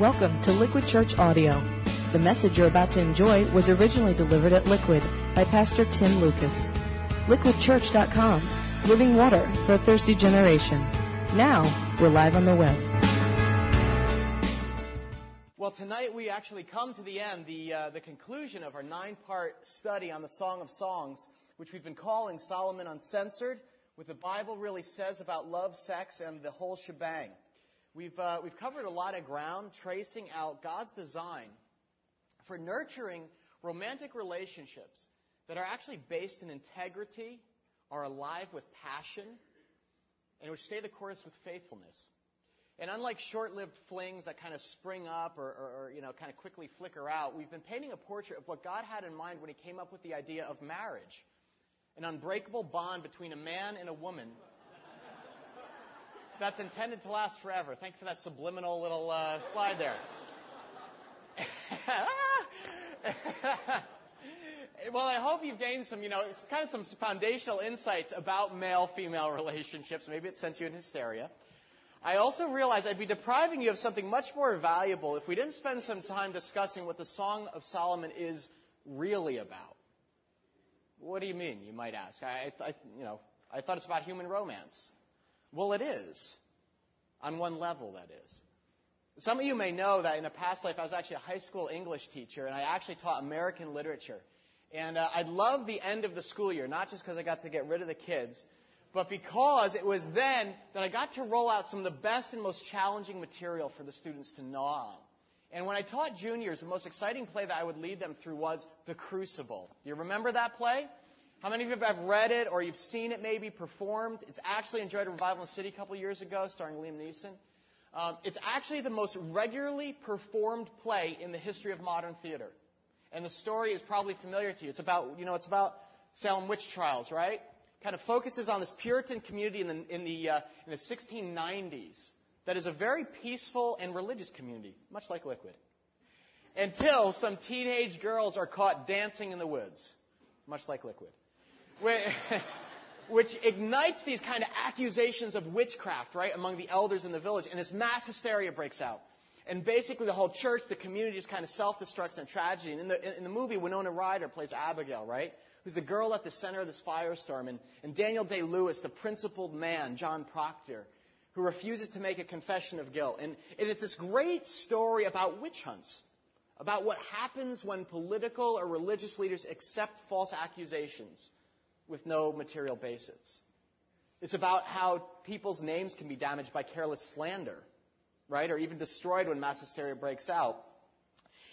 Welcome to Liquid Church Audio. The message you're about to enjoy was originally delivered at Liquid by Pastor Tim Lucas. LiquidChurch.com, living water for a thirsty generation. Now, we're live on the web. Well, tonight we actually come to the end, the, uh, the conclusion of our nine part study on the Song of Songs, which we've been calling Solomon Uncensored, what the Bible really says about love, sex, and the whole shebang. We've, uh, we've covered a lot of ground tracing out God's design for nurturing romantic relationships that are actually based in integrity, are alive with passion, and which stay the course with faithfulness. And unlike short-lived flings that kind of spring up or, or, or, you know kind of quickly flicker out, we've been painting a portrait of what God had in mind when He came up with the idea of marriage, an unbreakable bond between a man and a woman that's intended to last forever. Thanks for that subliminal little uh, slide there. well, I hope you've gained some, you know, it's kind of some foundational insights about male-female relationships. Maybe it sent you in hysteria. I also realize I'd be depriving you of something much more valuable if we didn't spend some time discussing what the Song of Solomon is really about. What do you mean, you might ask? I, I you know, I thought it's about human romance. Well, it is. On one level, that is. Some of you may know that in a past life I was actually a high school English teacher, and I actually taught American literature. And uh, I loved the end of the school year, not just because I got to get rid of the kids, but because it was then that I got to roll out some of the best and most challenging material for the students to gnaw on. And when I taught juniors, the most exciting play that I would lead them through was The Crucible. Do you remember that play? How many of you have read it or you've seen it maybe performed? It's actually enjoyed a revival in the city a couple years ago, starring Liam Neeson. Um, it's actually the most regularly performed play in the history of modern theater. And the story is probably familiar to you. It's about, you know, it's about Salem witch trials, right? Kind of focuses on this Puritan community in the, in the, uh, in the 1690s that is a very peaceful and religious community, much like Liquid. Until some teenage girls are caught dancing in the woods, much like Liquid. which ignites these kind of accusations of witchcraft, right, among the elders in the village. And this mass hysteria breaks out. And basically, the whole church, the community just kind of self destructs in tragedy. And in the, in the movie, Winona Ryder plays Abigail, right? Who's the girl at the center of this firestorm. And, and Daniel Day Lewis, the principled man, John Proctor, who refuses to make a confession of guilt. And, and it's this great story about witch hunts, about what happens when political or religious leaders accept false accusations with no material basis. It's about how people's names can be damaged by careless slander, right? Or even destroyed when mass hysteria breaks out.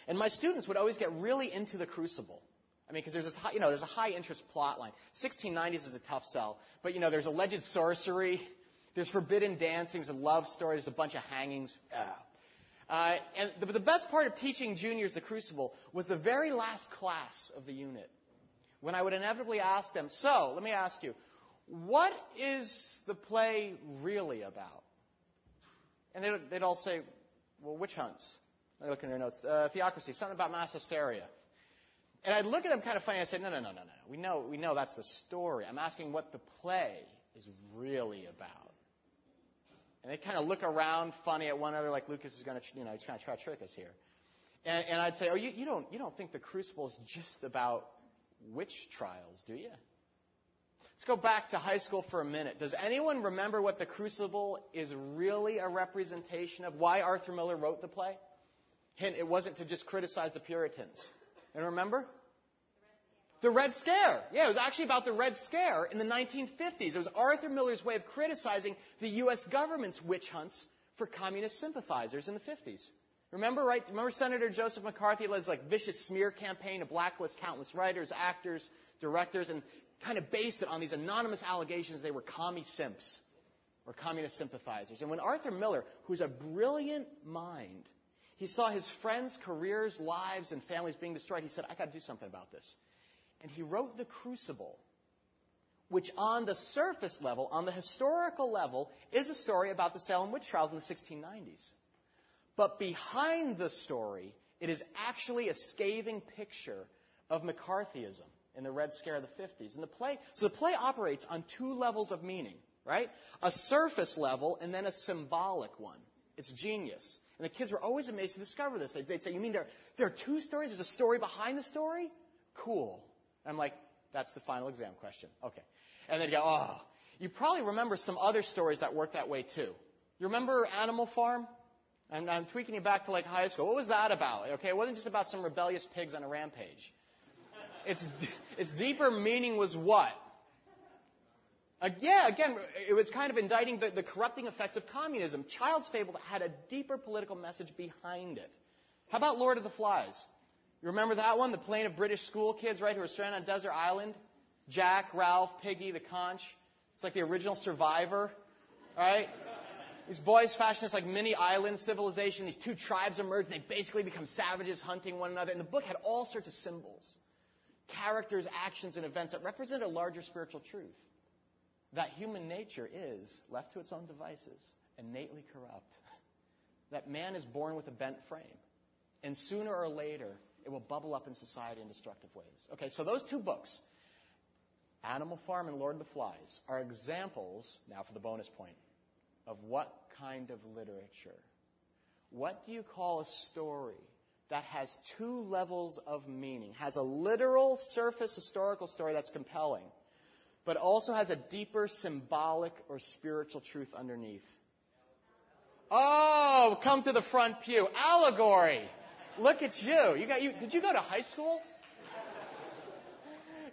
And my students would always get really into the crucible. I mean, because there's this high, you know, there's a high interest plot line. 1690s is a tough sell, but you know, there's alleged sorcery, there's forbidden dancing, there's a love story, there's a bunch of hangings. Uh, and the, the best part of teaching juniors the crucible was the very last class of the unit when I would inevitably ask them, So, let me ask you, what is the play really about? And they'd, they'd all say, Well, witch hunts. I look in their notes. Uh, theocracy, something about mass hysteria. And I'd look at them kind of funny. I said, No, no, no, no, no. We know, we know that's the story. I'm asking what the play is really about. And they kind of look around funny at one another, like Lucas is going to, you know, he's trying to try to trick us here. And, and I'd say, Oh, you, you, don't, you don't think the crucible is just about witch trials, do you? Let's go back to high school for a minute. Does anyone remember what the Crucible is really a representation of? Why Arthur Miller wrote the play? Hint, it wasn't to just criticize the Puritans. And remember? The Red Scare. Yeah, it was actually about the Red Scare in the 1950s. It was Arthur Miller's way of criticizing the U.S. government's witch hunts for communist sympathizers in the 50s. Remember, right? Remember Senator Joseph McCarthy led his like vicious smear campaign to blacklist countless writers, actors, directors, and kind of based it on these anonymous allegations they were commie simps or communist sympathizers. And when Arthur Miller, who's a brilliant mind, he saw his friends' careers, lives, and families being destroyed, he said, I got to do something about this. And he wrote The Crucible, which on the surface level, on the historical level, is a story about the Salem witch trials in the 1690s. But behind the story, it is actually a scathing picture of McCarthyism in the Red Scare of the 50s. And the play, so the play operates on two levels of meaning, right? A surface level and then a symbolic one. It's genius. And the kids were always amazed to discover this. They'd, say, You mean there, there are two stories? There's a story behind the story? Cool. And I'm like, That's the final exam question. Okay. And they'd go, Oh, you probably remember some other stories that work that way too. You remember Animal Farm? I'm, I'm tweaking you back to like high school. What was that about? Okay, it wasn't just about some rebellious pigs on a rampage. Its, its deeper meaning was what? Uh, yeah, again, it was kind of indicting the, the corrupting effects of communism. Child's Fable had a deeper political message behind it. How about Lord of the Flies? You remember that one? The plane of British school kids, right, who were stranded on desert island? Jack, Ralph, Piggy, the conch. It's like the original Survivor, right? These boys fashion this like mini island civilization. These two tribes emerge and they basically become savages hunting one another. And the book had all sorts of symbols, characters, actions, and events that represent a larger spiritual truth that human nature is, left to its own devices, innately corrupt. That man is born with a bent frame. And sooner or later, it will bubble up in society in destructive ways. Okay, so those two books, Animal Farm and Lord of the Flies, are examples, now for the bonus point, of what kind of literature? What do you call a story that has two levels of meaning? Has a literal surface historical story that's compelling, but also has a deeper symbolic or spiritual truth underneath. Oh, come to the front pew. Allegory. Look at you. You got you did you go to high school?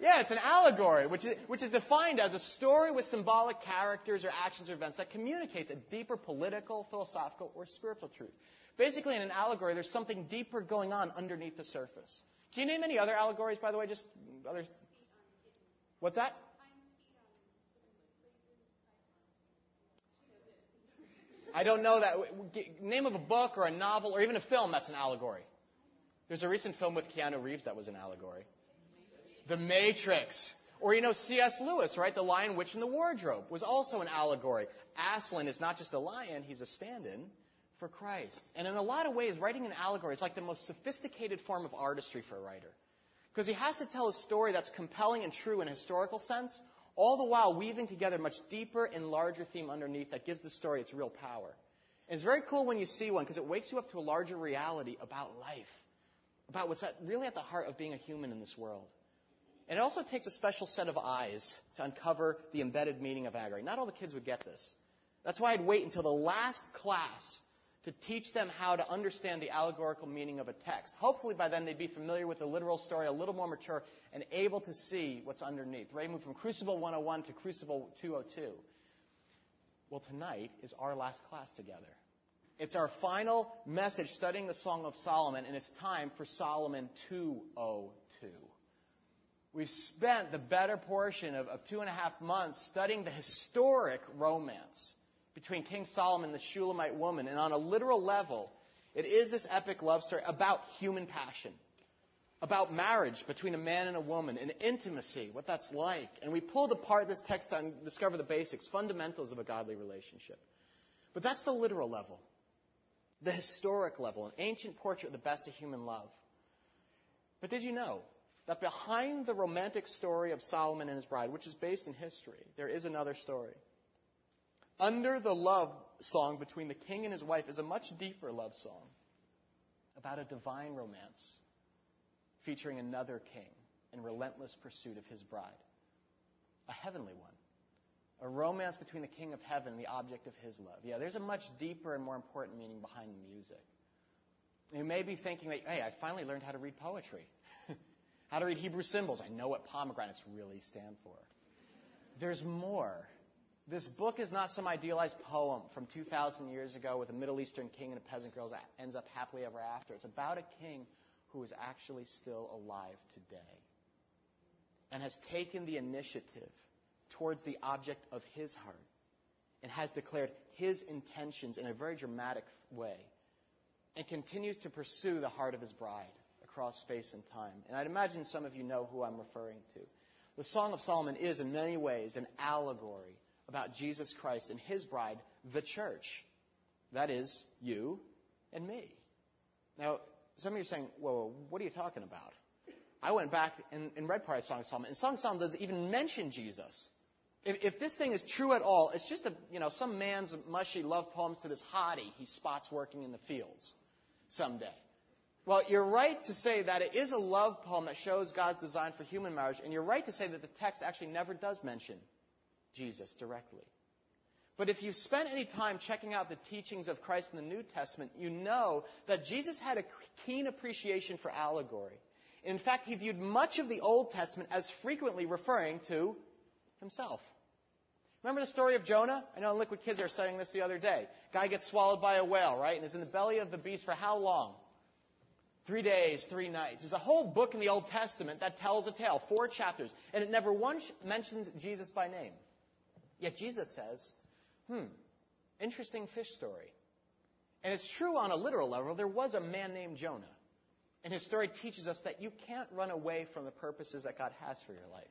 Yeah, it's an allegory, which is, which is defined as a story with symbolic characters or actions or events that communicates a deeper political, philosophical, or spiritual truth. Basically, in an allegory, there's something deeper going on underneath the surface. Can you name any other allegories, by the way? Just others. What's that? I don't know that. Name of a book or a novel or even a film that's an allegory. There's a recent film with Keanu Reeves that was an allegory. The Matrix. Or, you know, C.S. Lewis, right? The Lion, Witch, and the Wardrobe was also an allegory. Aslan is not just a lion, he's a stand in for Christ. And in a lot of ways, writing an allegory is like the most sophisticated form of artistry for a writer. Because he has to tell a story that's compelling and true in a historical sense, all the while weaving together much deeper and larger theme underneath that gives the story its real power. And it's very cool when you see one because it wakes you up to a larger reality about life, about what's at, really at the heart of being a human in this world. And it also takes a special set of eyes to uncover the embedded meaning of allegory. Not all the kids would get this. That's why I'd wait until the last class to teach them how to understand the allegorical meaning of a text. Hopefully by then they'd be familiar with the literal story, a little more mature, and able to see what's underneath. Ready to move from Crucible 101 to Crucible 202. Well, tonight is our last class together. It's our final message studying the Song of Solomon, and it's time for Solomon 202. We've spent the better portion of, of two and a half months studying the historic romance between King Solomon and the Shulamite woman. And on a literal level, it is this epic love story about human passion, about marriage between a man and a woman, and intimacy, what that's like. And we pulled apart this text to discover the basics, fundamentals of a godly relationship. But that's the literal level, the historic level, an ancient portrait of the best of human love. But did you know that behind the romantic story of Solomon and his bride, which is based in history, there is another story? Under the love song between the king and his wife is a much deeper love song about a divine romance featuring another king in relentless pursuit of his bride, a heavenly one. A romance between the king of heaven and the object of his love. Yeah, there's a much deeper and more important meaning behind the music. You may be thinking that, hey, I finally learned how to read poetry, how to read Hebrew symbols. I know what pomegranates really stand for. There's more. This book is not some idealized poem from 2,000 years ago with a Middle Eastern king and a peasant girl that ends up happily ever after. It's about a king who is actually still alive today and has taken the initiative towards the object of his heart and has declared his intentions in a very dramatic way and continues to pursue the heart of his bride across space and time. And I'd imagine some of you know who I'm referring to. The Song of Solomon is, in many ways, an allegory about Jesus Christ and his bride, the church. That is, you and me. Now, some of you are saying, well, what are you talking about? I went back and, and read part of Song of Solomon. And Song of Solomon doesn't even mention Jesus. If, if this thing is true at all, it's just a, you know, some man's mushy love poems to this hottie he spots working in the fields someday. Well, you're right to say that it is a love poem that shows God's design for human marriage, and you're right to say that the text actually never does mention Jesus directly. But if you've spent any time checking out the teachings of Christ in the New Testament, you know that Jesus had a keen appreciation for allegory. In fact, he viewed much of the Old Testament as frequently referring to himself. Remember the story of Jonah? I know Liquid Kids are studying this the other day. Guy gets swallowed by a whale, right? And is in the belly of the beast for how long? Three days, three nights. There's a whole book in the Old Testament that tells a tale, four chapters, and it never once mentions Jesus by name. Yet Jesus says, hmm, interesting fish story. And it's true on a literal level. There was a man named Jonah. And his story teaches us that you can't run away from the purposes that God has for your life.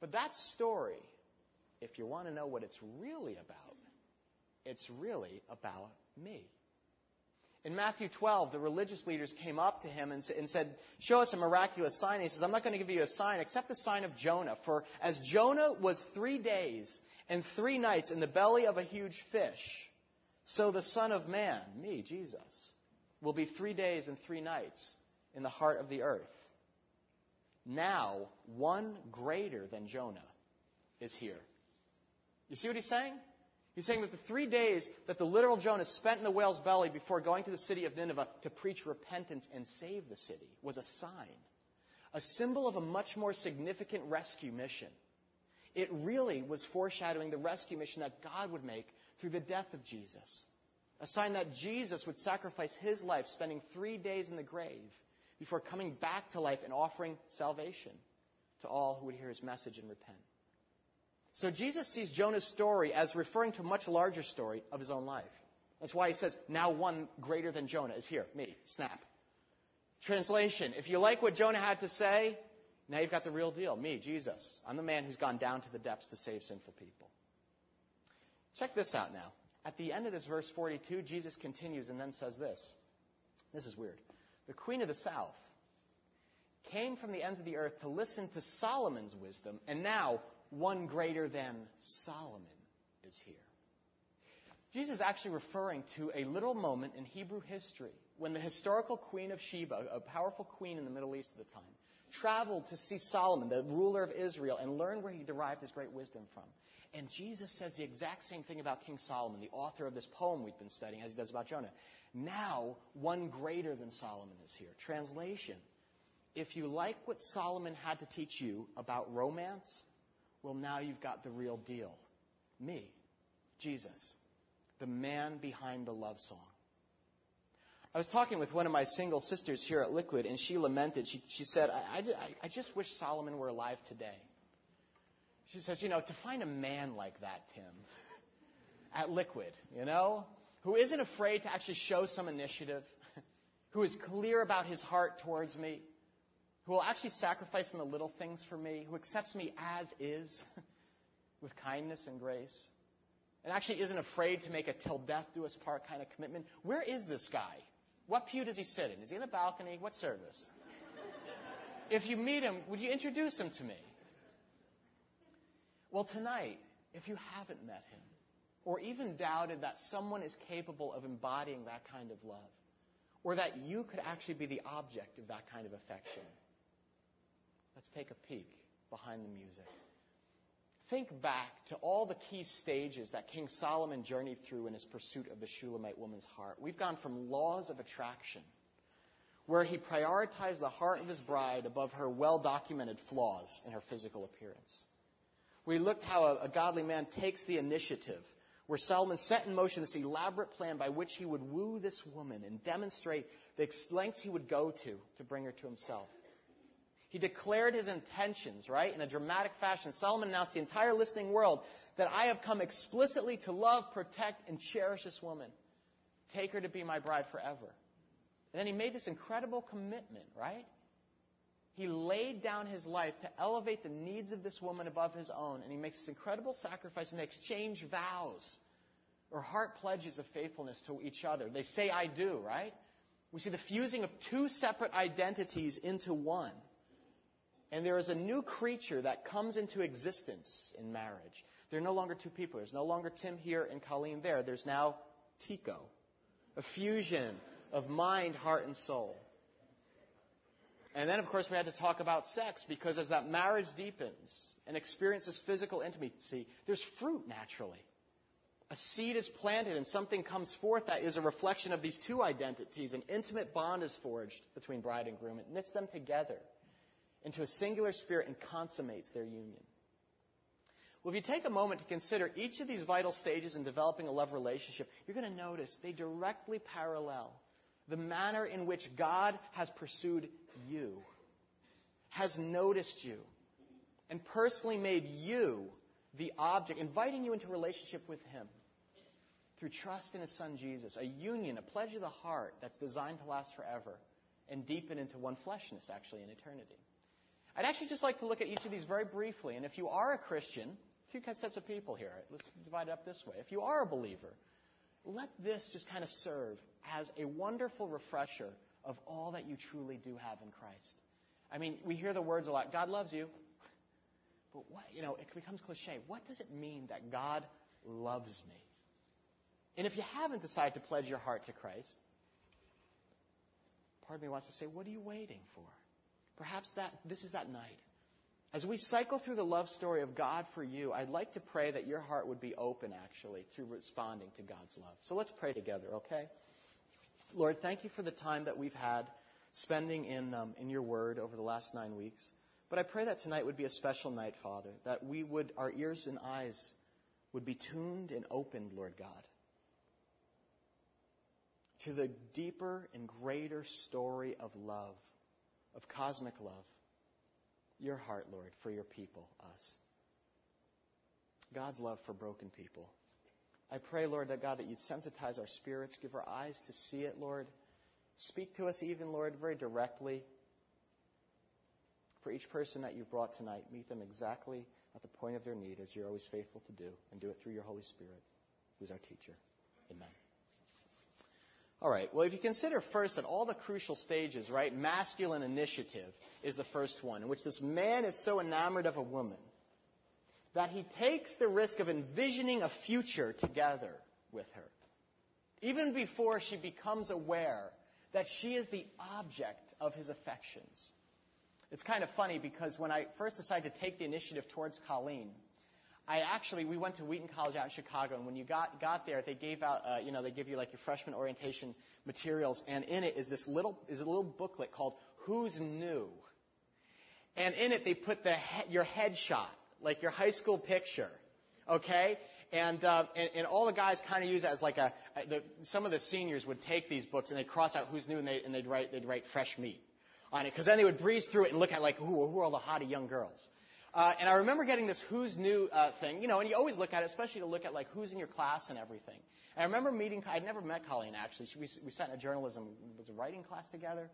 But that story, if you want to know what it's really about, it's really about me. In Matthew 12, the religious leaders came up to him and, said, Show us a miraculous sign. And he says, I'm not going to give you a sign except the sign of Jonah. For as Jonah was three days and three nights in the belly of a huge fish, so the Son of Man, me, Jesus, will be three days and three nights in the heart of the earth. Now, one greater than Jonah is here. You see what he's saying? He's saying that the three days that the literal Jonah spent in the whale's belly before going to the city of Nineveh to preach repentance and save the city was a sign, a symbol of a much more significant rescue mission. It really was foreshadowing the rescue mission that God would make through the death of Jesus. A sign that Jesus would sacrifice his life, spending three days in the grave, before coming back to life and offering salvation to all who would hear his message and repent. So Jesus sees Jonah's story as referring to a much larger story of his own life. That's why he says, now one greater than Jonah is here. Me. Snap. Translation. If you like what Jonah had to say, now you've got the real deal. Me, Jesus. I'm the man who's gone down to the depths to save sinful people. Check this out now. At the end of this verse 42, Jesus continues and then says this. This is weird. The queen of the south came from the ends of the earth to listen to Solomon's wisdom, and now one greater than Solomon is here. Jesus is actually referring to a little moment in Hebrew history when the historical queen of Sheba, a powerful queen in the Middle East at the time, traveled to see Solomon, the ruler of Israel, and learn where he derived his great wisdom from. And Jesus says the exact same thing about King Solomon, the author of this poem we've been studying, as he does about Jonah. Now, one greater than Solomon is here. Translation If you like what Solomon had to teach you about romance, well, now you've got the real deal. Me, Jesus, the man behind the love song. I was talking with one of my single sisters here at Liquid, and she lamented. She, she said, I, I, I just wish Solomon were alive today. She says, You know, to find a man like that, Tim, at Liquid, you know, who isn't afraid to actually show some initiative, who is clear about his heart towards me, who will actually sacrifice in the little things for me, who accepts me as is with kindness and grace, and actually isn't afraid to make a till death do us part kind of commitment. Where is this guy? What pew does he sit in? Is he in the balcony? What service? if you meet him, would you introduce him to me? Well, tonight, if you haven't met him, or even doubted that someone is capable of embodying that kind of love, or that you could actually be the object of that kind of affection, Let's take a peek behind the music. Think back to all the key stages that King Solomon journeyed through in his pursuit of the Shulamite woman's heart. We've gone from laws of attraction, where he prioritized the heart of his bride above her well documented flaws in her physical appearance. We looked how a, a, godly man takes the initiative, where Solomon set in motion this elaborate plan by which he would woo this woman and demonstrate the lengths he would go to to bring her to himself. He declared his intentions, right, in a dramatic fashion. Solomon announced the entire listening world that I have come explicitly to love, protect, and cherish this woman. Take her to be my bride forever. And then he made this incredible commitment, right? He laid down his life to elevate the needs of this woman above his own, and he makes this incredible sacrifice and they exchange vows or heart pledges of faithfulness to each other. They say, I do, right? We see the fusing of two separate identities into one. And there is a new creature that comes into existence in marriage. There are no longer two people. There's no longer Tim here and Colleen there. There's now Tico, a fusion of mind, heart, and soul. And then, of course, we had to talk about sex because as that marriage deepens and experiences physical intimacy, there's fruit naturally. A seed is planted and something comes forth that is a reflection of these two identities. An intimate bond is forged between bride and groom. It knits them together into a singular spirit and consummates their union. Well, if you take a moment to consider each of these vital stages in developing a love relationship, you're going to notice they directly parallel the manner in which God has pursued you, has noticed you, and personally made you the object, inviting you into relationship with Him through trust in His Son Jesus, a union, a pledge of the heart that's designed to last forever and deepen into one fleshness, actually, in eternity. I'd actually just like to look at each of these very briefly. And if you are a Christian, two sets of people here. Let's divide it up this way. If you are a believer, let this just kind of serve as a wonderful refresher of all that you truly do have in Christ. I mean, we hear the words a lot God loves you. But what, you know, it becomes cliche. What does it mean that God loves me? And if you haven't decided to pledge your heart to Christ, part of me wants to say, what are you waiting for? Perhaps that this is that night. As we cycle through the love story of God for you, I'd like to pray that your heart would be open, actually, to responding to God's love. So let's pray together, okay? Lord, thank you for the time that we've had spending in, um, in your word over the last nine weeks. But I pray that tonight would be a special night, Father, that we would, our ears and eyes would be tuned and opened, Lord God, to the deeper and greater story of love, of cosmic love. Your heart, Lord, for your people, us. God's love for broken people. I pray, Lord, that God, that you'd sensitize our spirits, give our eyes to see it, Lord. Speak to us even, Lord, very directly. For each person that you've brought tonight, meet them exactly at the point of their need, as you're always faithful to do, and do it through your Holy Spirit, who's our teacher. Amen. All right. Well, if you consider first at all the crucial stages, right, masculine initiative is the first one, in which this man is so enamored of a woman that he takes the risk of envisioning a future together with her, even before she becomes aware that she is the object of his affections. It's kind of funny because when I first decided to take the initiative towards Colleen, I actually we went to Wheaton College out in Chicago, and when you got got there, they gave out uh, you know they give you like your freshman orientation materials, and in it is this little is a little booklet called Who's New, and in it they put the he- your headshot like your high school picture, okay? And, uh, and, and all the guys kind of use it as like a, the, some of the seniors would take these books and they'd cross out who's new and, they, and they'd write, they'd write fresh meat on it. Because then they would breeze through it and look at like, who, who are all the hottie young girls? Uh, and I remember getting this who's new uh, thing, you know, and you always look at it, especially to look at like who's in your class and everything. And I remember meeting, I'd never met Colleen actually. She, we, we sat in a journalism, was a writing class together,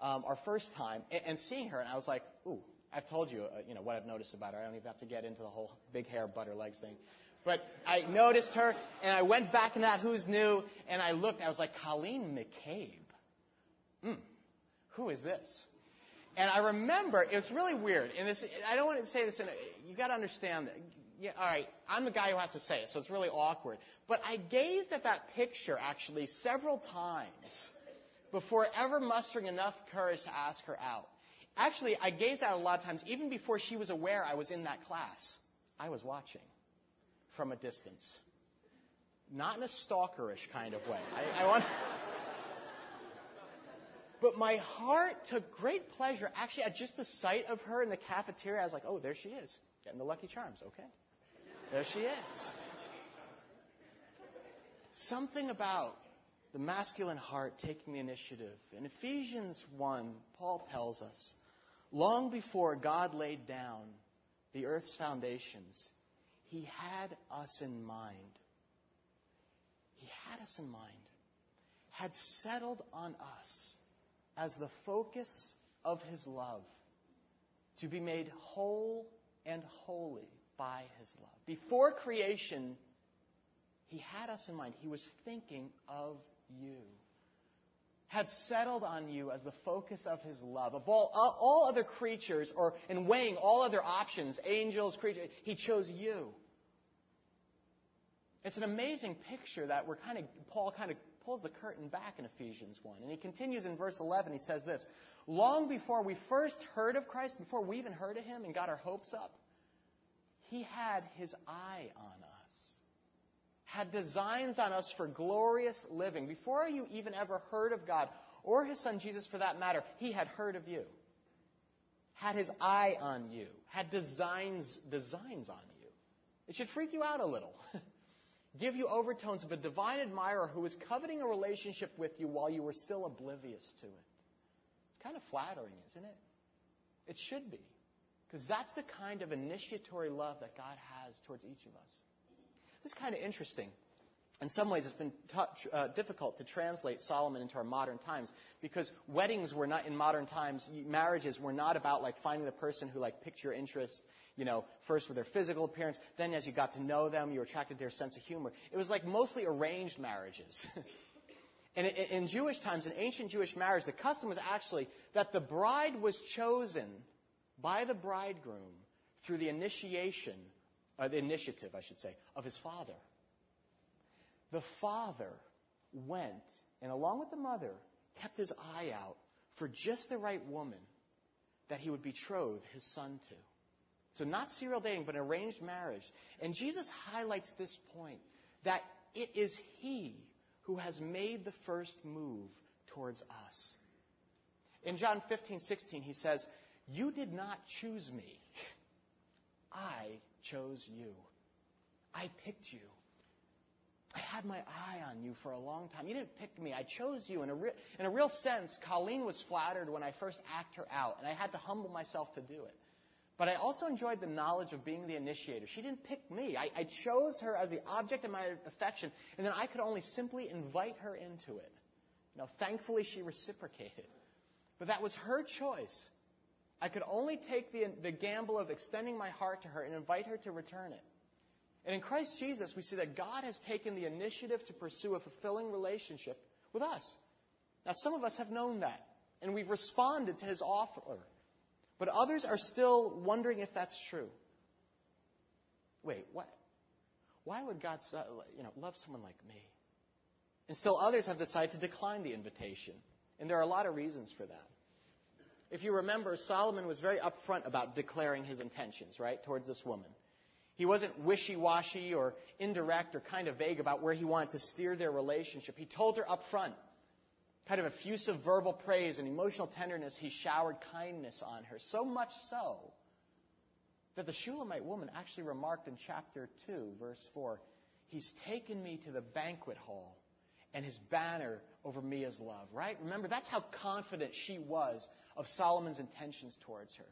um, our first time, and, and seeing her, and I was like, ooh, I've told you, uh, you know, what I've noticed about her. I don't even have to get into the whole big hair, butter legs thing. But I noticed her, and I went back in that Who's New, and I looked, I was like, Colleen McCabe. Hmm, who is this? And I remember, it was really weird, and this, I don't want to say this, in a, you got to understand that, yeah, all right, I'm the guy who has to say it, so it's really awkward. But I gazed at that picture actually several times before ever mustering enough courage to ask her out. Actually, I gazed at it a lot of times, even before she was aware I was in that class. I was watching from a distance. Not in a stalkerish kind of way. I, I want. But my heart took great pleasure, actually, at just the sight of her in the cafeteria. I was like, oh, there she is, getting the Lucky Charms. Okay. There she is. Something about the masculine heart taking the initiative. In Ephesians 1, Paul tells us long before God laid down the earth's foundations, he had us in mind. He had us in mind, had settled on us as the focus of his love to be made whole and holy by his love. Before creation, he had us in mind. He was thinking of you. had settled on you as the focus of his love. Of all, all other creatures, or in weighing all other options, angels, creatures, he chose you. It's an amazing picture that we're kind of, Paul kind of pulls the curtain back in Ephesians 1. And he continues in verse 11, he says this Long before we first heard of Christ, before we even heard of him and got our hopes up, he had his eye on us, had designs on us for glorious living. Before you even ever heard of God, or his son Jesus for that matter, he had heard of you, had his eye on you, had designs, designs on you. It should freak you out a little. give you overtones of a divine admirer who is coveting a relationship with you while you were still oblivious to it. It's kind of flattering, isn't it? It should be. Because that's the kind of initiatory love that God has towards each of us. This is kind of interesting. In some ways, it's been uh, difficult to translate Solomon into our modern times because weddings were not in modern times. Marriages were not about like finding the person who like picked your interest you know, first with their physical appearance, then as you got to know them, you were attracted to their sense of humor. It was like mostly arranged marriages. and in Jewish times, in ancient Jewish marriage, the custom was actually that the bride was chosen by the bridegroom through the initiation, uh, the initiative, I should say, of his father. The father went, and along with the mother, kept his eye out for just the right woman that he would betroth his son to. So, not serial dating, but an arranged marriage. And Jesus highlights this point that it is He who has made the first move towards us. In John 15, 16, he says, You did not choose me. I chose you. I picked you. I had my eye on you for a long time. You didn't pick me. I chose you. In a, re- in a real sense, Colleen was flattered when I first asked her out, and I had to humble myself to do it. But I also enjoyed the knowledge of being the initiator. She didn't pick me. I, I, chose her as the object of my affection, and then I could only simply invite her into it. Know, thankfully she reciprocated. But that was her choice. I could only take the, the gamble of extending my heart to her and invite her to return it. And in Christ Jesus, we see that God has taken the initiative to pursue a fulfilling relationship with us. Now, some of us have known that, and we've responded to his offer. But others are still wondering if that's true. Wait, what? Why would God you know, love someone like me? And still others have decided to decline the invitation. And there are a lot of reasons for that. If you remember, Solomon was very upfront about declaring his intentions, right, towards this woman. He wasn't wishy washy or indirect or kind of vague about where he wanted to steer their relationship. He told her up front kind of effusive verbal praise and emotional tenderness, he showered kindness on her. So much so that the Shulamite woman actually remarked in chapter 2, verse 4, He's taken me to the banquet hall, and his banner over me is love. Right? Remember, that's how confident she was of Solomon's intentions towards her.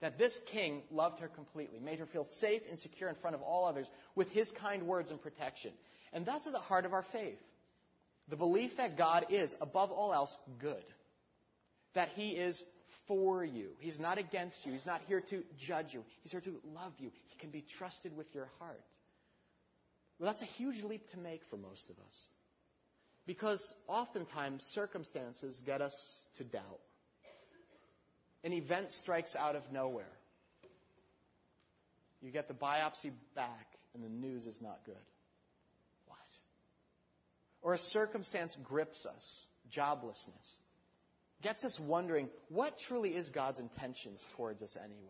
That this king loved her completely, made her feel safe and secure in front of all others with his kind words and protection. And that's at the heart of our faith. The belief that God is, above all else, good. That He is for you. He's not against you. He's not here to judge you. He's here to love you. He can be trusted with your heart. Well, that's a huge leap to make for most of us. Because oftentimes circumstances get us to doubt. An event strikes out of nowhere. You get the biopsy back, and the news is not good What? or a circumstance grips us, joblessness, gets us wondering what truly is God's intentions towards us anyway?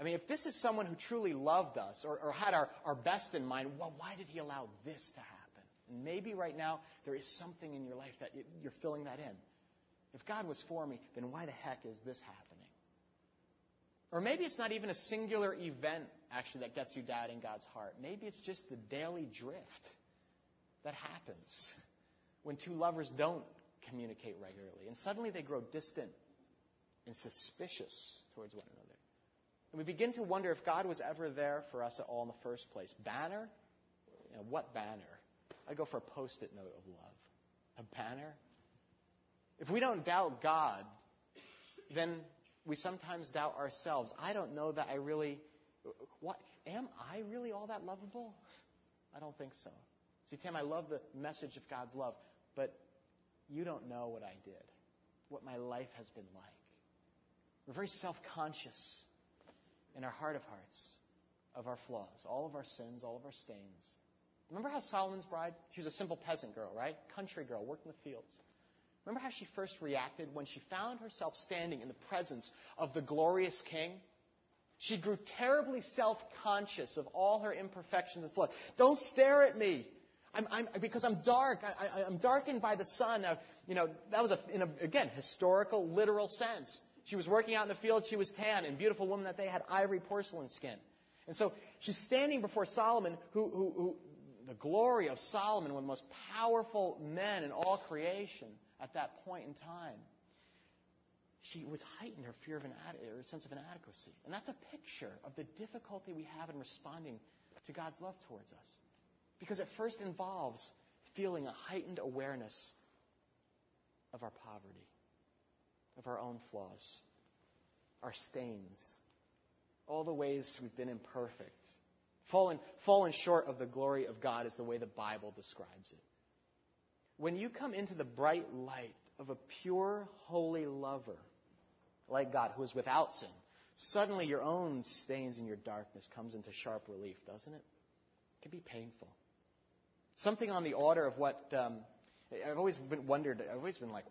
I mean, if this is someone who truly loved us or, or had our, our best in mind, well, why did he allow this to happen? And maybe right now there is something in your life that you're filling that in. If God was for me, then why the heck is this happening? Or maybe it's not even a singular event, actually, that gets you doubting God's heart. Maybe it's just the daily drift that happens when two lovers don't communicate regularly. And suddenly they grow distant and suspicious towards one another. And we begin to wonder if God was ever there for us at all in the first place. Banner? You know, what banner? I go for a post it note of love. A banner? If we don't doubt God, then we sometimes doubt ourselves. I don't know that I really. What? Am I really all that lovable? I don't think so. See, Tim, I love the message of God's love, but You don't know what I did, what my life has been like. We're very self conscious in our heart of hearts of our flaws, all of our sins, all of our stains. Remember how Solomon's bride? She was a simple peasant girl, right? Country girl, worked in the fields. Remember how she first reacted when she found herself standing in the presence of the glorious king? She grew terribly self conscious of all her imperfections and flaws. Don't stare at me. I'm, I'm, because I'm dark. I, am darkened by the sun. Now, you know, that was, a, in a, again, historical, literal sense. She was working out in the field. She was tan, and beautiful woman that they had ivory porcelain skin. And so she's standing before Solomon, who, who, who the glory of Solomon, one of the most powerful men in all creation at that point in time. She was heightened her fear of an her sense of inadequacy. And that's a picture of the difficulty we have in responding to God's love towards us. Because it first involves feeling a heightened awareness of our poverty, of our own flaws, our stains, all the ways we've been imperfect. Fallen, fallen short of the glory of God is the way the Bible describes it. When you come into the bright light of a pure, holy lover like God who is without sin, suddenly your own stains and your darkness comes into sharp relief, doesn't it? It can be painful. Something on the order of what um, I've always been wondered. I've always been like,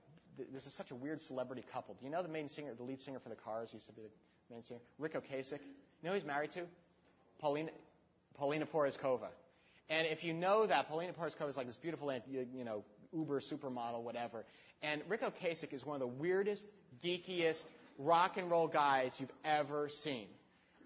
this is such a weird celebrity couple. Do you know the main singer, the lead singer for the Cars used to be the main singer? Ric Ocasek. You know who he's married to? Paulina, Paulina Porizkova. And if you know that, Paulina Porizkova is like this beautiful, you know, uber supermodel, whatever. And Ric Ocasek is one of the weirdest, geekiest rock and roll guys you've ever seen.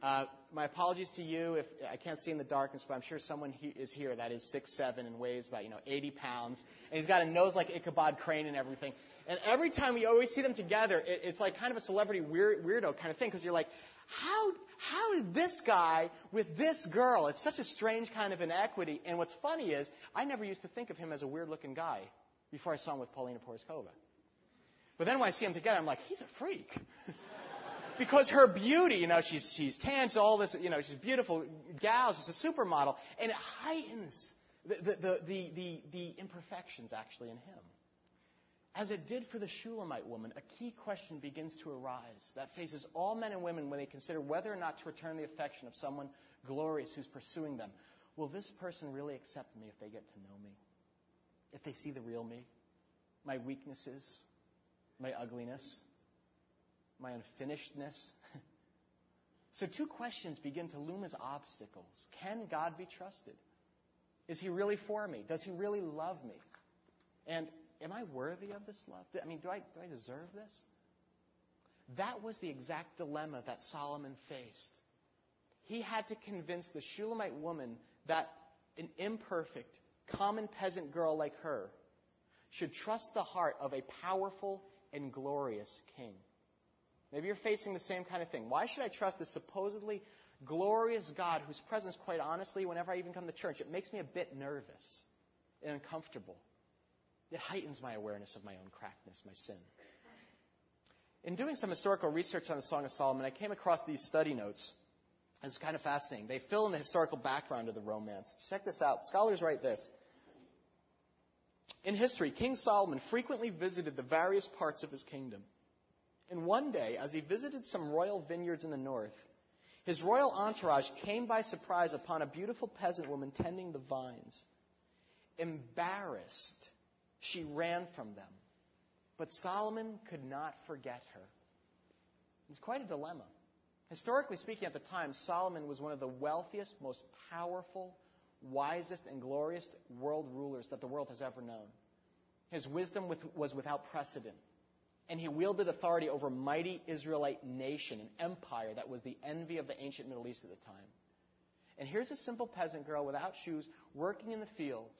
Uh, my apologies to you if I can't see in the darkness, but I'm sure someone he, is here that is six seven and weighs about you know 80 pounds, and he's got a nose like Ichabod Crane and everything. And every time we always see them together, it, it's like kind of a celebrity weird, weirdo kind of thing because you're like, how how did this guy with this girl? It's such a strange kind of inequity. And what's funny is I never used to think of him as a weird looking guy before I saw him with Paulina Porizkova. But then when I see them together, I'm like, he's a freak. because her beauty, you know, she's, she's tan, all this, you know, she's beautiful gal, she's a supermodel, and it heightens the, the, the, the, the imperfections actually in him. As it did for the Shulamite woman, a key question begins to arise that faces all men and women when they consider whether or not to return the affection of someone glorious who's pursuing them. Will this person really accept me if they get to know me? If they see the real me? My weaknesses? My ugliness? my unfinishedness. so, two questions begin to loom as obstacles. Can God be trusted? Is He really for me? Does He really love me? And am I worthy of this love? I mean, do I, do I deserve this? That was the exact dilemma that Solomon faced. He had to convince the Shulamite woman that an imperfect, common peasant girl like her should trust the heart of a powerful and glorious king. Maybe you're facing the same kind of thing. Why should I trust this supposedly glorious God whose presence, quite honestly, whenever I even come to church, it makes me a bit nervous and uncomfortable? It heightens my awareness of my own crackedness, my sin. In doing some historical research on the Song of Solomon, I came across these study notes. It's kind of fascinating. They fill in the historical background of the romance. Check this out. Scholars write this. In history, King Solomon frequently visited the various parts of his kingdom. And one day, as he visited some royal vineyards in the north, his royal entourage came by surprise upon a beautiful peasant woman tending the vines. Embarrassed, she ran from them. But Solomon could not forget her. It's quite a dilemma. Historically speaking, at the time, Solomon was one of the wealthiest, most powerful, wisest, and glorious world rulers that the world has ever known. His wisdom was without precedent and he wielded authority over a mighty Israelite nation, an empire that was the envy of the ancient Middle East at the time. And here's a simple peasant girl without shoes, working in the fields.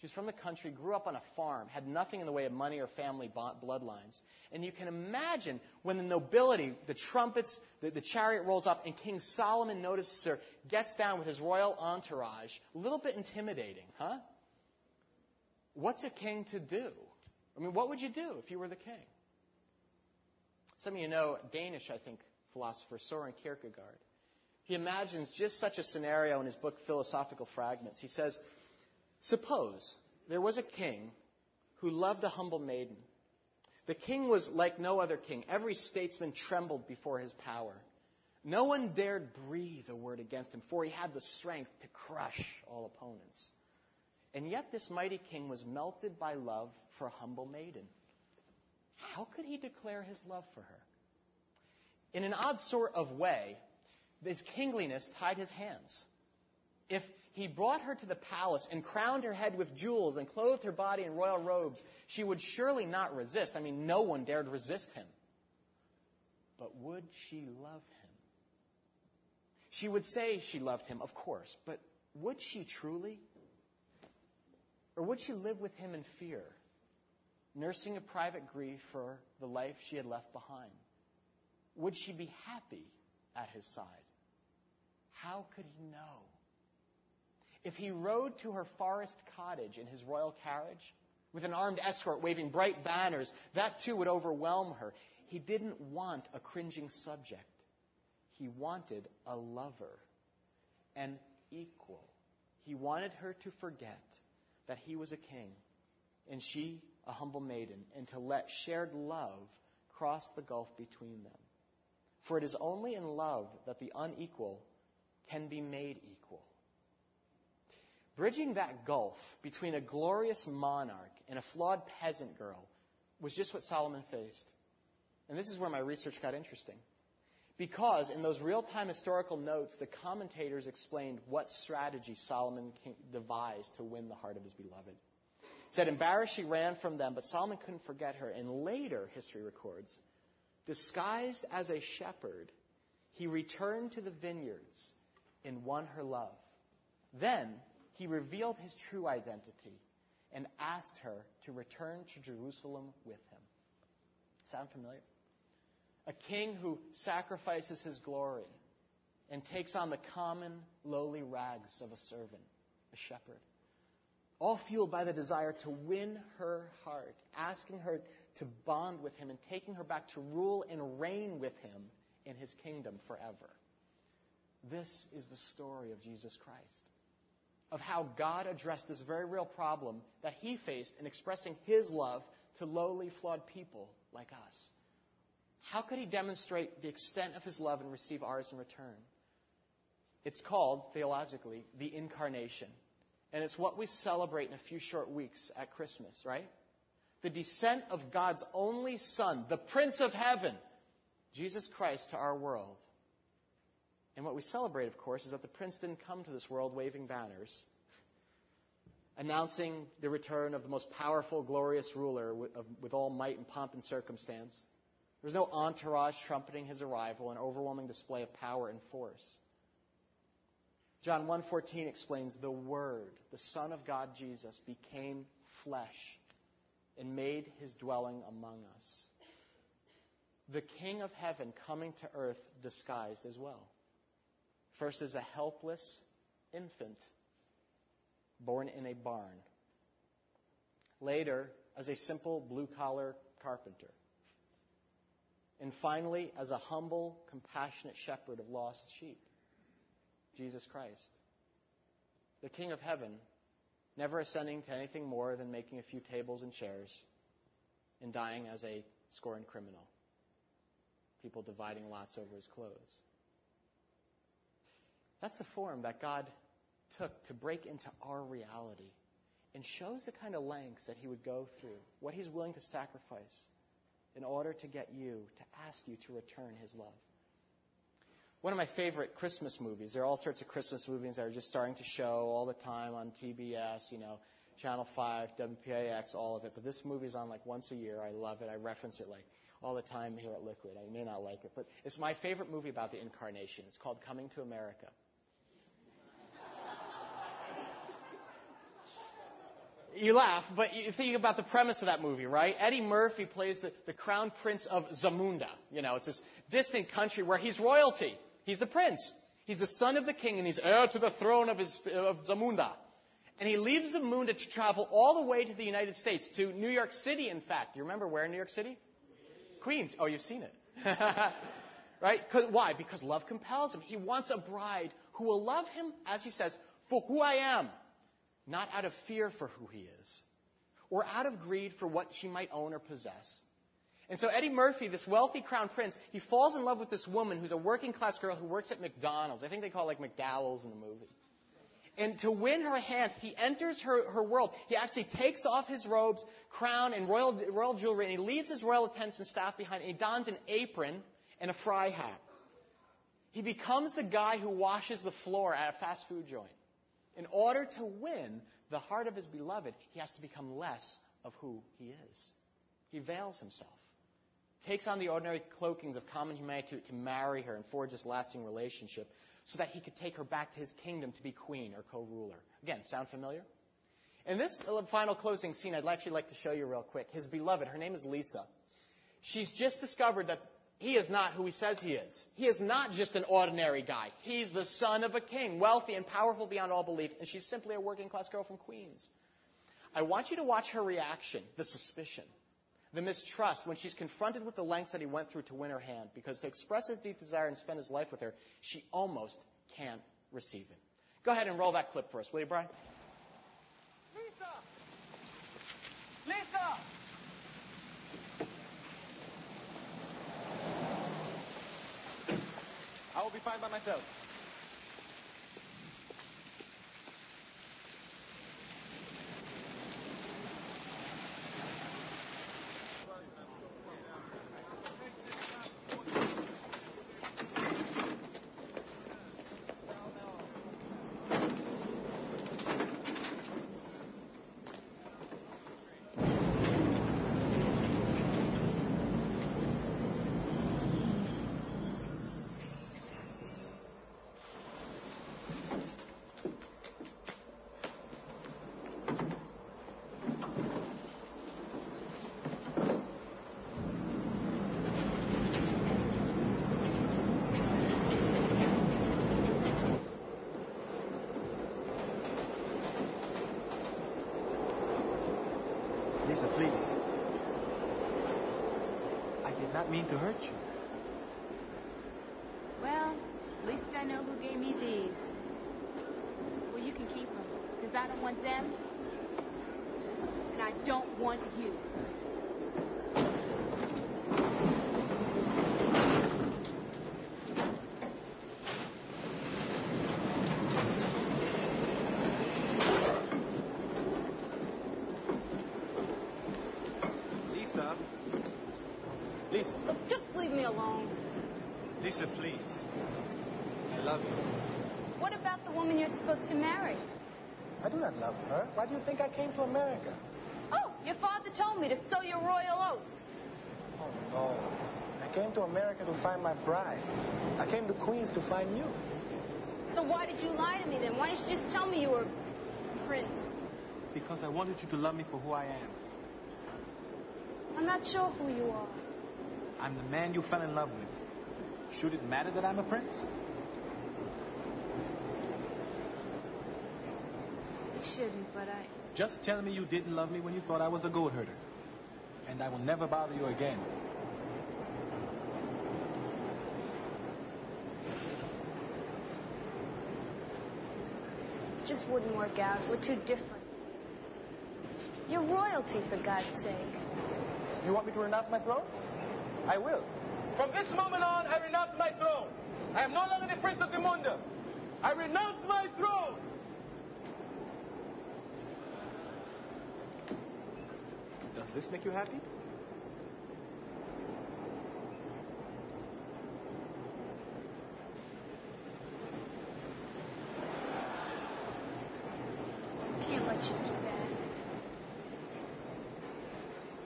She's from the country, grew up on a farm, had nothing in the way of money or family bloodlines. And you can imagine when the nobility, the trumpets, the, the chariot rolls up, and King Solomon notices her, gets down with his royal entourage. A little bit intimidating, huh? What's a king to do? I mean, what would you do if you were the king? Some of you know Danish, I think, philosopher Soren Kierkegaard. He imagines just such a scenario in his book Philosophical Fragments. He says, Suppose there was a king who loved a humble maiden. The king was like no other king. Every statesman trembled before his power. No one dared breathe a word against him, for he had the strength to crush all opponents. And yet, this mighty king was melted by love for a humble maiden. How could he declare his love for her? In an odd sort of way, his kingliness tied his hands. If he brought her to the palace and crowned her head with jewels and clothed her body in royal robes, she would surely not resist. I mean, no one dared resist him. But would she love him? She would say she loved him, of course, but would she truly? Or would she live with him in fear, nursing a private grief for the life she had left behind? Would she be happy at his side? How could he know? If he rode to her forest cottage in his royal carriage, with an armed escort waving bright banners, that too would overwhelm her. He didn't want a cringing subject. He wanted a lover, an equal. He wanted her to forget that he was a king and she a humble maiden, and to let shared love cross the gulf between them. For it is only in love that the unequal can be made equal. Bridging that gulf between a glorious monarch and a flawed peasant girl was just what Solomon faced. And this is where my research got interesting. Because in those real time historical notes, the commentators explained what strategy Solomon devised to win the heart of his beloved. It said, embarrassed, she ran from them, but Solomon couldn't forget her. And later, history records, disguised as a shepherd, he returned to the vineyards and won her love. Then he revealed his true identity and asked her to return to Jerusalem with him. Sound familiar? A king who sacrifices his glory and takes on the common, lowly rags of a servant, a shepherd. All fueled by the desire to win her heart, asking her to bond with him and taking her back to rule and reign with him in his kingdom forever. This is the story of Jesus Christ of how God addressed this very real problem that he faced in expressing his love to lowly, flawed people like us. How could he demonstrate the extent of his love and receive ours in return? It's called, theologically, the incarnation. And it's what we celebrate in a few short weeks at Christmas, right? The descent of God's only Son, the Prince of Heaven, Jesus Christ, to our world. And what we celebrate, of course, is that the prince didn't come to this world waving banners, announcing the return of the most powerful, glorious ruler with, of, with all might and pomp and circumstance. There was no entourage trumpeting his arrival, an overwhelming display of power and force. John 1:14 explains the word, the son of God Jesus became flesh and made his dwelling among us. The king of heaven coming to earth disguised as well. First, as a helpless infant born in a barn. Later, as a simple blue collar carpenter. And finally, as a humble, compassionate shepherd of lost sheep, Jesus Christ. The King of Heaven, never ascending to anything more than making a few tables and chairs and dying as a scorned criminal. People dividing lots over his clothes. That's the form that God took to break into our reality and shows the kind of lengths that He would go through, what He's willing to sacrifice in order to get you, to ask you to return His love. One of my favorite Christmas movies, there are all sorts of Christmas movies that are just starting to show all the time on TBS, you know, Channel 5, WPIX, all of it. But this movie is on like once a year. I love it. I reference it like all the time here at Liquid. I may not like it, but it's my favorite movie about the incarnation. It's called Coming to America. You laugh, but you think about the premise of that movie, right? Eddie Murphy plays the, the crown prince of Zamunda. You know, it's this distant country where he's royalty. He's the prince. He's the son of the king and he's heir to the throne of, his, of Zamunda. And he leaves Zamunda to travel all the way to the United States, to New York City, in fact. Do you remember where in New York City? Queens. Oh, you've seen it. right? Why? Because love compels him. He wants a bride who will love him, as he says, for who I am not out of fear for who he is. or out of greed for what she might own or possess. And so Eddie Murphy, this wealthy crown prince, he falls in love with this woman who's a working class girl who works at McDonald's. I think they call it like McDowell's in the movie. And to win her hand, he enters her, her world. He actually takes off his robes, crown, and royal, royal jewelry, and he leaves his royal attendants and staff behind, and he dons an apron and a fry hat. He becomes the guy who washes the floor at a fast food joint. In order to win the heart of his beloved, he has to become less of who he is. He veils himself, takes on the ordinary cloakings of common humanity to, marry her and forge this lasting relationship so that he could take her back to his kingdom to be queen or co ruler. Again, sound familiar? In this final closing scene, I'd actually like to show you real quick. His beloved, her name is Lisa. She's just discovered that he is not who he says he is. He is not just an ordinary guy. He's the son of a king, wealthy and powerful beyond all belief, and she's simply a working class girl from Queens. I want you to watch her reaction, the suspicion, the mistrust when she's confronted with the lengths that he went through to win her hand, because to express his deep desire and spend his life with her, she almost can't receive it. Go ahead and roll that clip for us, will you, Brian? Lisa! Lisa! Will be fine by myself. Lisa, please. I did not mean to hurt you. Well, at least I know who gave me these. Well, you can keep them, because I don't want them, and I don't want you. Lisa. Lisa. Look, just leave me alone. Lisa, please. I love you. What about the woman you're supposed to marry? I do not love her. Why do you think I came to America? Oh, your father told me to sow your royal oats. Oh, no. I came to America to find my bride. I came to Queens to find you. So why did you lie to me then? Why didn't you just tell me you were prince? Because I wanted you to love me for who I am. I'm not sure who you are. I'm the man you fell in love with. Should it matter that I'm a prince? It shouldn't, but I. Just tell me you didn't love me when you thought I was a goat herder. And I will never bother you again. It just wouldn't work out. We're too different. You're royalty, for God's sake. You want me to renounce my throne? I will. From this moment on, I renounce my throne. I am no longer the Prince of Zamunda. I renounce my throne. Does this make you happy? Can't let you do that.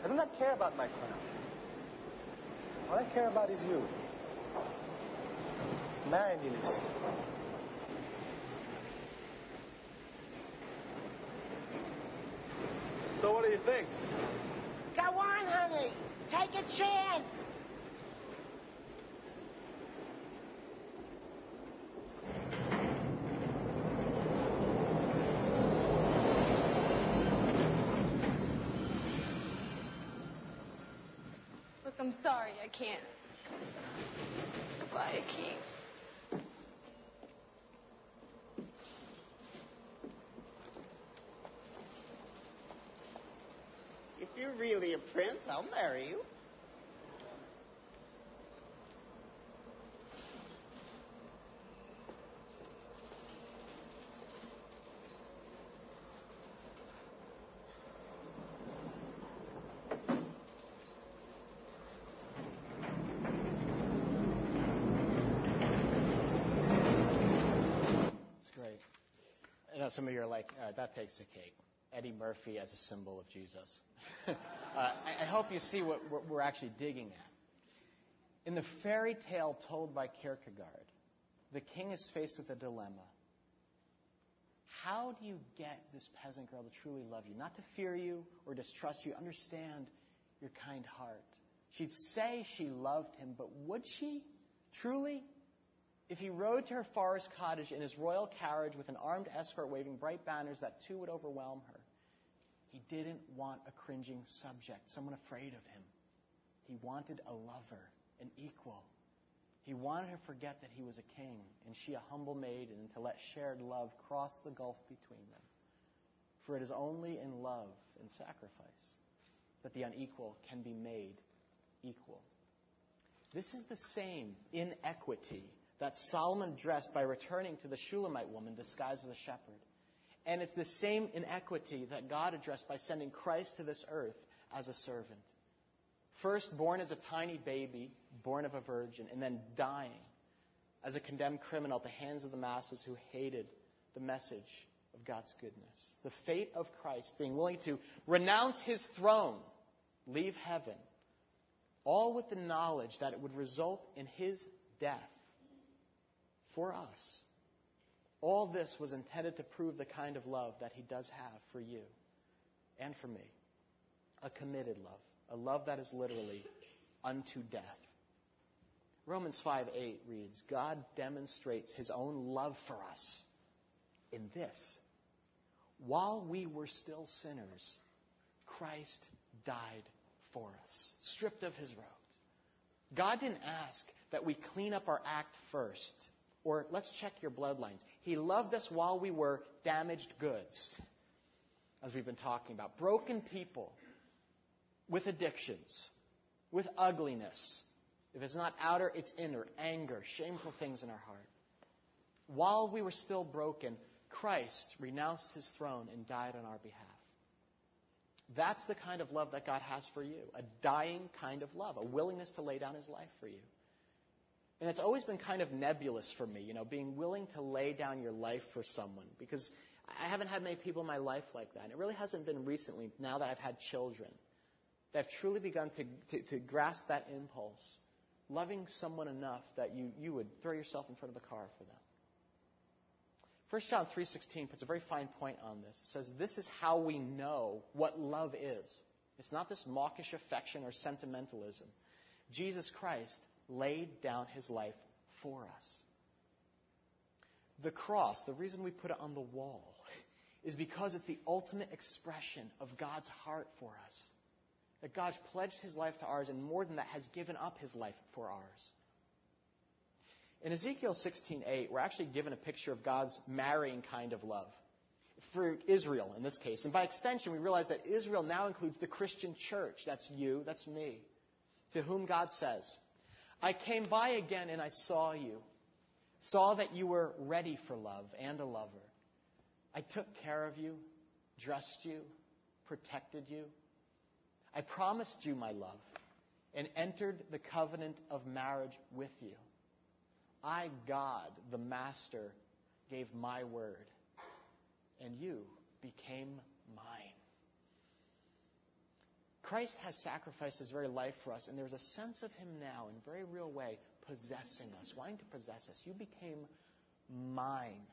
I do not care about my crown. All I care about is you. Marry me, Lisa. So what do you think? Go on, honey. Take a chance. I'm sorry, I can't. Goodbye, I. If you're really a prince, I'll marry you. It's great. I know some of you are like, uh, that takes the cake. Eddie Murphy as a symbol of Jesus. uh, I, hope you see what we're, we're actually digging at. In the fairy tale told by Kierkegaard, the king is faced with a dilemma. How do you get this peasant girl to truly love you? Not to fear you or distrust you, understand your kind heart. She'd say she loved him, but would she truly? If he rode to her forest cottage in his royal carriage with an armed escort waving bright banners, that too would overwhelm her. He didn't want a cringing subject, someone afraid of him. He wanted a lover, an equal. He wanted her to forget that he was a king and she a humble maiden, and to let shared love cross the gulf between them. For it is only in love and sacrifice that the unequal can be made equal. This is the same inequity that Solomon addressed by returning to the Shulamite woman disguised as a shepherd. And it's the same inequity that God addressed by sending Christ to this earth as a servant. First, born as a tiny baby, born of a virgin, and then dying as a condemned criminal at the hands of the masses who hated the message of God's goodness. The fate of Christ being willing to renounce his throne, leave heaven, all with the knowledge that it would result in his death for us. All this was intended to prove the kind of love that he does have for you and for me. A committed love, a love that is literally unto death. Romans 5 8 reads, God demonstrates his own love for us in this. While we were still sinners, Christ died for us, stripped of his robes. God didn't ask that we clean up our act first or let's check your bloodlines. He loved us while we were damaged goods, as we've been talking about. Broken people with addictions, with ugliness. If it's not outer, it's inner. Anger, shameful things in our heart. While we were still broken, Christ renounced his throne and died on our behalf. That's the kind of love that God has for you a dying kind of love, a willingness to lay down his life for you. And it's always been kind of nebulous for me, you know, being willing to lay down your life for someone because I haven't had many people in my life like that. And it really hasn't been recently, now that I've had children, that I've truly begun to, to, to grasp that impulse, loving someone enough that you, you would throw yourself in front of a car for them. 1 John 3:16 puts a very fine point on this. It says, "This is how we know what love is. It's not this mawkish affection or sentimentalism. Jesus Christ laid down his life for us. The cross, the reason we put it on the wall, is because it's the ultimate expression of God's heart for us. That God's pledged his life to ours, and more than that, has given up his life for ours. In Ezekiel 16:8, we're actually given a picture of God's marrying kind of love for Israel in this case. And by extension, we realize that Israel now includes the Christian church. That's you, that's me, to whom God says, I came by again and I saw you, saw that you were ready for love and a lover. I took care of you, dressed you, protected you. I promised you my love and entered the covenant of marriage with you. I, God, the Master, gave my word, and you became mine. Christ has sacrificed his very life for us, and there's a sense of him now, in a very real way, possessing us, wanting to possess us. You became mine.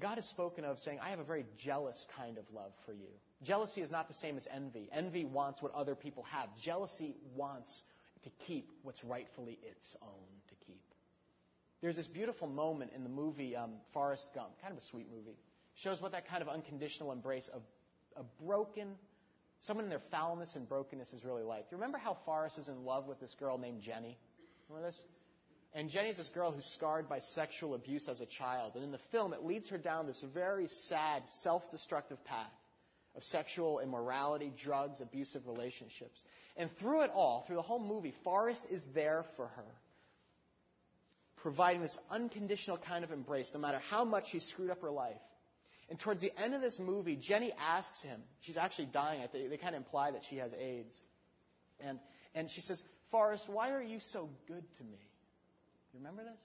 God has spoken of saying, I have a very jealous kind of love for you. Jealousy is not the same as envy. Envy wants what other people have. Jealousy wants to keep what's rightfully its own to keep. There's this beautiful moment in the movie um, Forrest Gump, kind of a sweet movie. Shows what that kind of unconditional embrace of a broken, someone in their foulness and brokenness is really like. You remember how Forrest is in love with this girl named Jenny? Remember this? And Jenny's this girl who's scarred by sexual abuse as a child. And in the film, it leads her down this very sad, self destructive path of sexual immorality, drugs, abusive relationships. And through it all, through the whole movie, Forrest is there for her, providing this unconditional kind of embrace, no matter how much she screwed up her life. And towards the end of this movie, Jenny asks him, she's actually dying, they, they kind of imply that she has AIDS. And, and she says, Forrest, why are you so good to me? You remember this?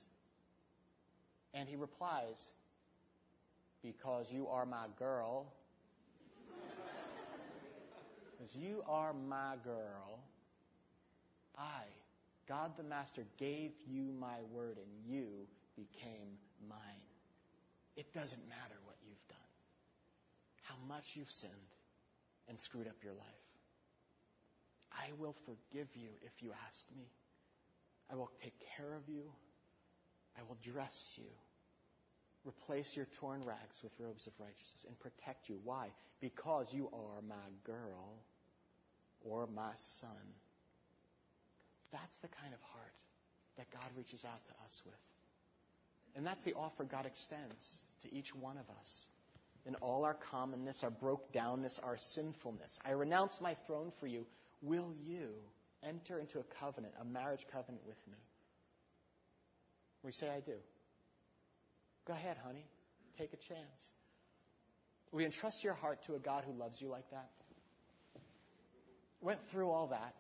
And he replies, Because you are my girl. Because you are my girl. I, God the Master, gave you my word and you became mine. It doesn't matter what much you've sinned and screwed up your life. I will forgive you if you ask me. I will take care of you. I will dress you. Replace your torn rags with robes of righteousness and protect you. Why? Because you are my girl or my son. That's the kind of heart that God reaches out to us with. And that's the offer God extends to each one of us. In all our commonness, our broke downness, our sinfulness. I renounce my throne for you. Will you enter into a covenant, a marriage covenant with me? We say, I do. Go ahead, honey. Take a chance. We entrust your heart to a God who loves you like that? Went through all that,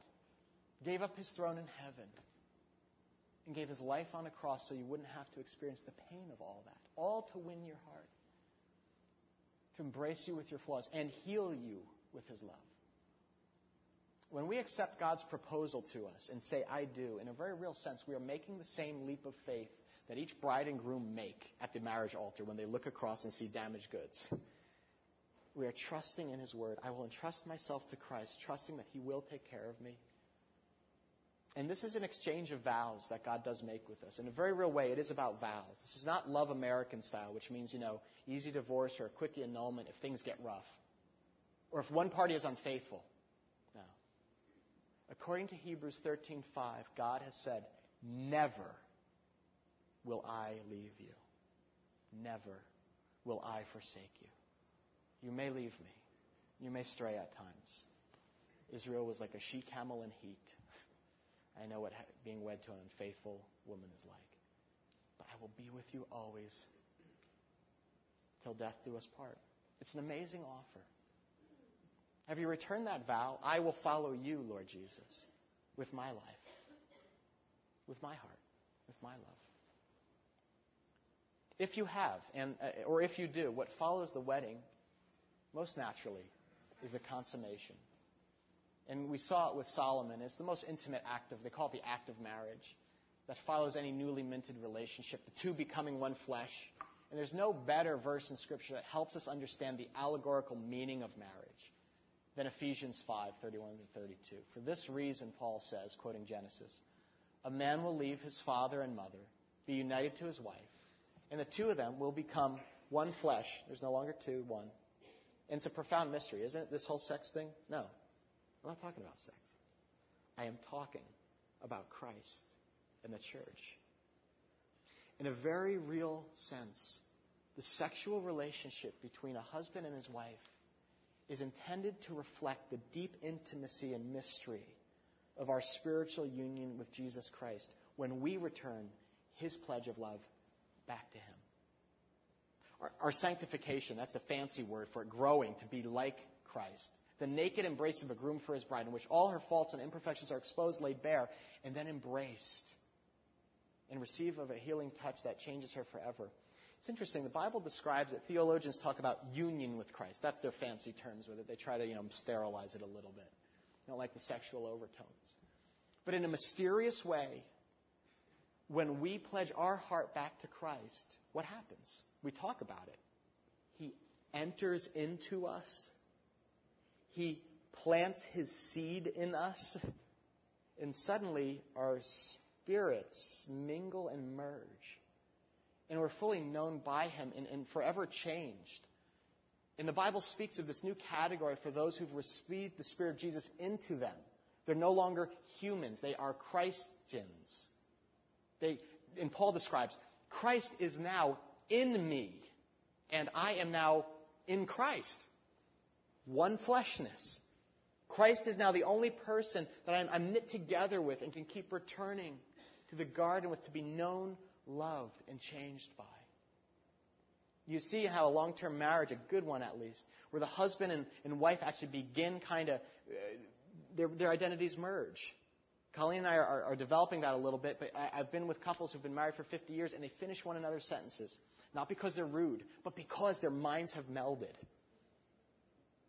gave up his throne in heaven, and gave his life on a cross so you wouldn't have to experience the pain of all that. All to win your heart, to embrace you with your flaws, and heal you with his love. When we accept God's proposal to us and say, I do, in a very real sense, we are making the same leap of faith that each bride and groom make at the marriage altar when they look across and see damaged goods. We are trusting in His Word. I will entrust myself to Christ, trusting that He will take care of me. And this is an exchange of vows that God does make with us. In a very real way, it is about vows. This is not love American style, which means, you know, easy divorce or a quick annulment if things get rough. Or if one party is unfaithful. No. According to Hebrews 13:5, God has said, "Never will I leave you. Never will I forsake you. You may leave me. You may stray at times." Israel was like a she camel in heat. I know what being wed to an unfaithful woman is like. But I will be with you always till death do us part. It's an amazing offer. Have you returned that vow? I will follow you, Lord Jesus, with my life, with my heart, with my love. If you have, and, uh, or if you do, what follows the wedding, most naturally, is the consummation. And we saw it with Solomon. It's the most intimate act of, they call it the act of marriage, that follows any newly minted relationship, the two becoming one flesh. And there's no better verse in Scripture that helps us understand the allegorical meaning of marriage than Ephesians 5 31 to 32. For this reason, Paul says, quoting Genesis, a man will leave his father and mother, be united to his wife, and the two of them will become one flesh. There's no longer two, one. And it's a profound mystery, isn't it? This whole sex thing? No. I'm not talking about sex. I am talking about Christ and the church. In a very real sense, the sexual relationship between a husband and his wife is intended to reflect the deep intimacy and mystery of our spiritual union with Jesus Christ when we return his pledge of love back to him. Our, our, sanctification, that's a fancy word for it, growing to be like Christ. The naked embrace of a groom for his bride, in which all her faults and imperfections are exposed, laid bare, and then embraced and receive of a healing touch that changes her forever. It's interesting. The Bible describes it. Theologians talk about union with Christ. That's their fancy terms with it. They try to, you know, sterilize it a little bit. They don't like the sexual overtones. But in a mysterious way, when we pledge our heart back to Christ, what happens? We talk about it. He enters into us. He plants his seed in us. And suddenly our spirits mingle and merge and we're fully known by Him and, and forever changed. And the Bible speaks of this new category for those who've received the Spirit of Jesus into them. They're no longer humans, they are Christians. They, and Paul describes, Christ is now in me, and I am now in Christ. One fleshness. Christ is now the only person that I'm, I'm knit together with and can keep returning to the garden with to be known, loved, and changed by. You see how a long term marriage, a good one at least, where the husband and, and wife actually begin kind of, uh, their, their identities merge. Colleen and I are, are, are, developing that a little bit, but I, I've been with couples who've been married for 50 years and they finish one another's sentences. Not because they're rude, but because their minds have melded.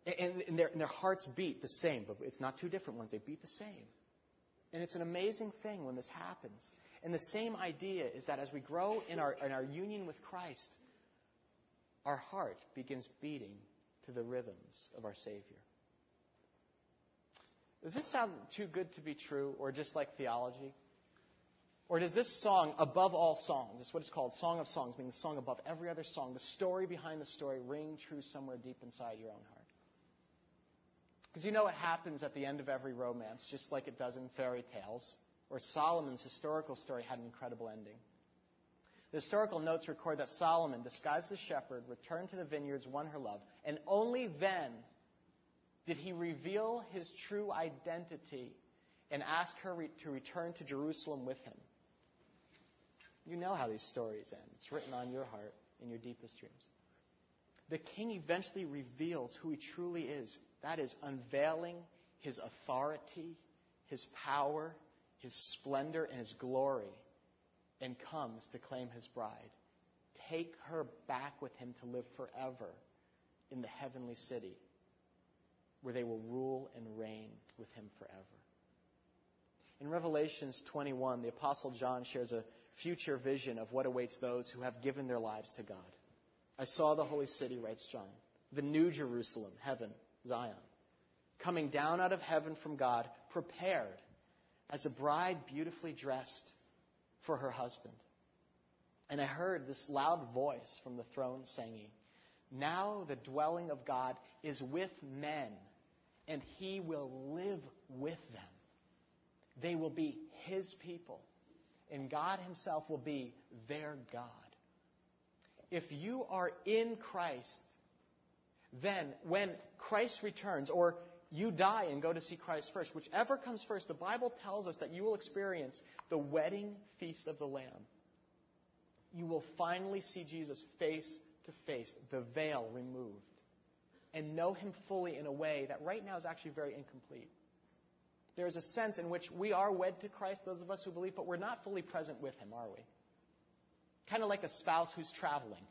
And, and, their, and their hearts beat the same, but it's not two different ones. They beat the same. And it's an amazing thing when this happens. And the same idea is that as we grow in our, in our union with Christ, our heart begins beating to the rhythms of our Savior. Does this sound too good to be true or just like theology? Or does this song, above all songs, it's what it's called, Song of Songs, meaning the song above every other song, the story behind the story, ring true somewhere deep inside your own heart? Because you know what happens at the end of every romance, just like it does in fairy tales, or Solomon's historical story had an incredible ending. The historical notes record that Solomon, disguised as a shepherd, returned to the vineyards, won her love, and only then did he reveal his true identity and ask her re- to return to Jerusalem with him. You know how these stories end. It's written on your heart in your deepest dreams. The king eventually reveals who he truly is. That is, unveiling his authority, his power, his splendor, and his glory and comes to claim his bride. Take her back with him to live forever in the heavenly city where they will rule and reign with him forever. In Revelations 21, the Apostle John shares a future vision of what awaits those who have given their lives to God. I saw the holy city, writes John, the new Jerusalem, heaven, Zion, coming down out of heaven from God, prepared as a bride beautifully dressed for her husband. And I heard this loud voice from the throne saying, Now the dwelling of God is with men, and he will live with them. They will be his people, and God himself will be their God. If you are in Christ, then when Christ returns, or you die and go to see Christ first. Whichever comes first, the Bible tells us that you will experience the wedding feast of the Lamb. You will finally see Jesus face to face, the veil removed, and know him fully in a way that right now is actually very incomplete. There's a sense in which we are wed to Christ, those of us who believe, but we're not fully present with him, are we? Kind of like a spouse who's traveling,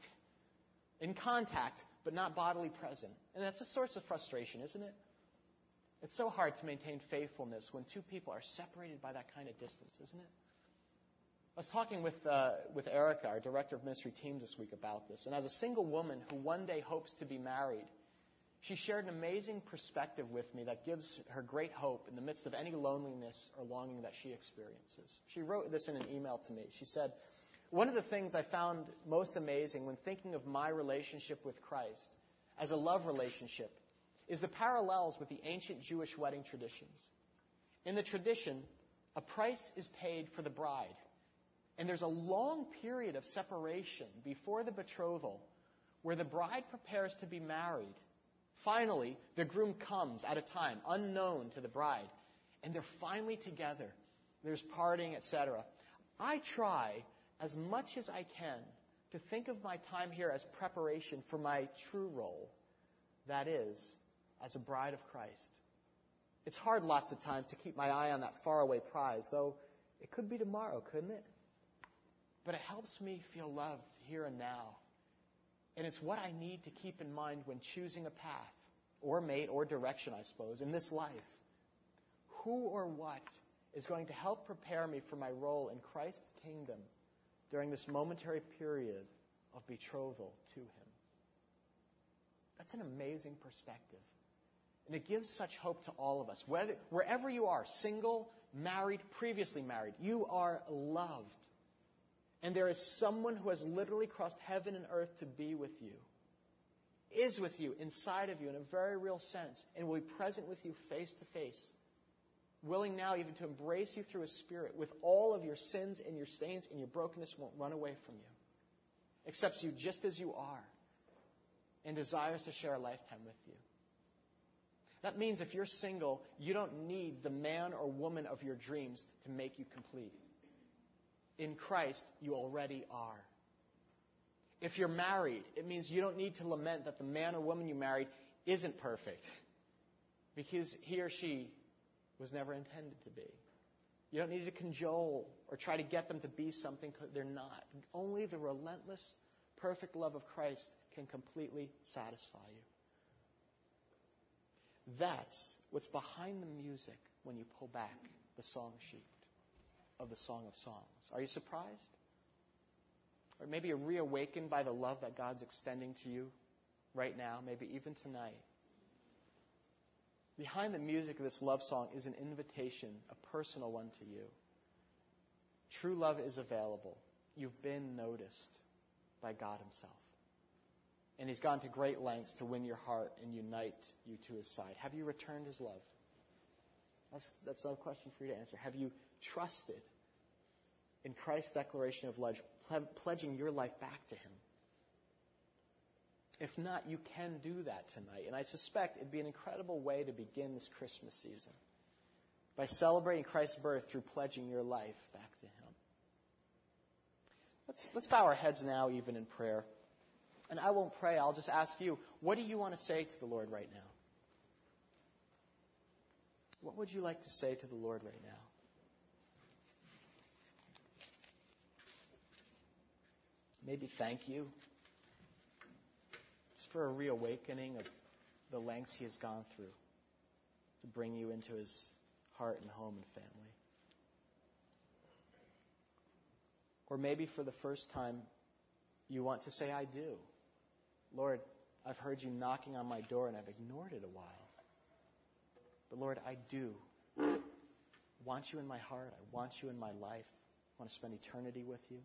in contact, but not bodily present. And that's a source of frustration, isn't it? It's so hard to maintain faithfulness when two people are separated by that kind of distance, isn't it? I was talking with, uh, with Erica, our director of ministry team, this week about this. And as a single woman who one day hopes to be married, she shared an amazing perspective with me that gives her great hope in the midst of any loneliness or longing that she experiences. She wrote this in an email to me. She said, One of the things I found most amazing when thinking of my relationship with Christ as a love relationship is the parallels with the ancient Jewish wedding traditions. In the tradition, a price is paid for the bride, and there's a long period of separation before the betrothal where the bride prepares to be married. Finally, the groom comes at a time unknown to the bride, and they're finally together. There's parting, etc. I try as much as I can to think of my time here as preparation for my true role. That is, as a bride of Christ. It's hard lots of times to keep my eye on that faraway prize, though it could be tomorrow, couldn't it? But it helps me feel loved here and now. And it's what I need to keep in mind when choosing a path, or mate, or direction, I suppose, in this life. Who or what is going to help prepare me for my role in Christ's kingdom during this momentary period of betrothal to Him? That's an amazing perspective. And it gives such hope to all of us. Whether, wherever you are, single, married, previously married, you are loved. And there is someone who has literally crossed heaven and earth to be with you, is with you, inside of you in a very real sense, and will be present with you face to face. Willing now even to embrace you through his spirit with all of your sins and your stains and your brokenness won't run away from you. Accepts you just as you are and desires to share a lifetime with you. That means if you're single, you don't need the man or woman of your dreams to make you complete. In Christ, you already are. If you're married, it means you don't need to lament that the man or woman you married isn't perfect because he or she was never intended to be. You don't need to cajole or try to get them to be something they're not. Only the relentless, perfect love of Christ can completely satisfy you. That's what's behind the music when you pull back the song sheet of the Song of Songs. Are you surprised? Or maybe you're reawakened by the love that God's extending to you right now, maybe even tonight. Behind the music of this love song is an invitation, a personal one to you. True love is available. You've been noticed by God Himself. And He's gone to great lengths to win your heart and unite you to His side. Have you returned His love? That's, that's a question for you to answer. Have you trusted in Christ's declaration of love, pledging your life back to Him? If not, you can do that tonight. And I suspect it'd be an incredible way to begin this Christmas season by celebrating Christ's birth through pledging your life back to Him. Let's, let's bow our heads now, even in prayer. And I won't pray. I'll just ask you, what do you want to say to the Lord right now? What would you like to say to the Lord right now? Maybe thank you. For a reawakening of the lengths He has gone through to bring you into His heart and home and family. Or maybe for the first time, you want to say, I do. Lord, I've heard you knocking on my door and I've ignored it a while. But Lord, I do want you in my heart. I want you in my life. I want to spend eternity with you.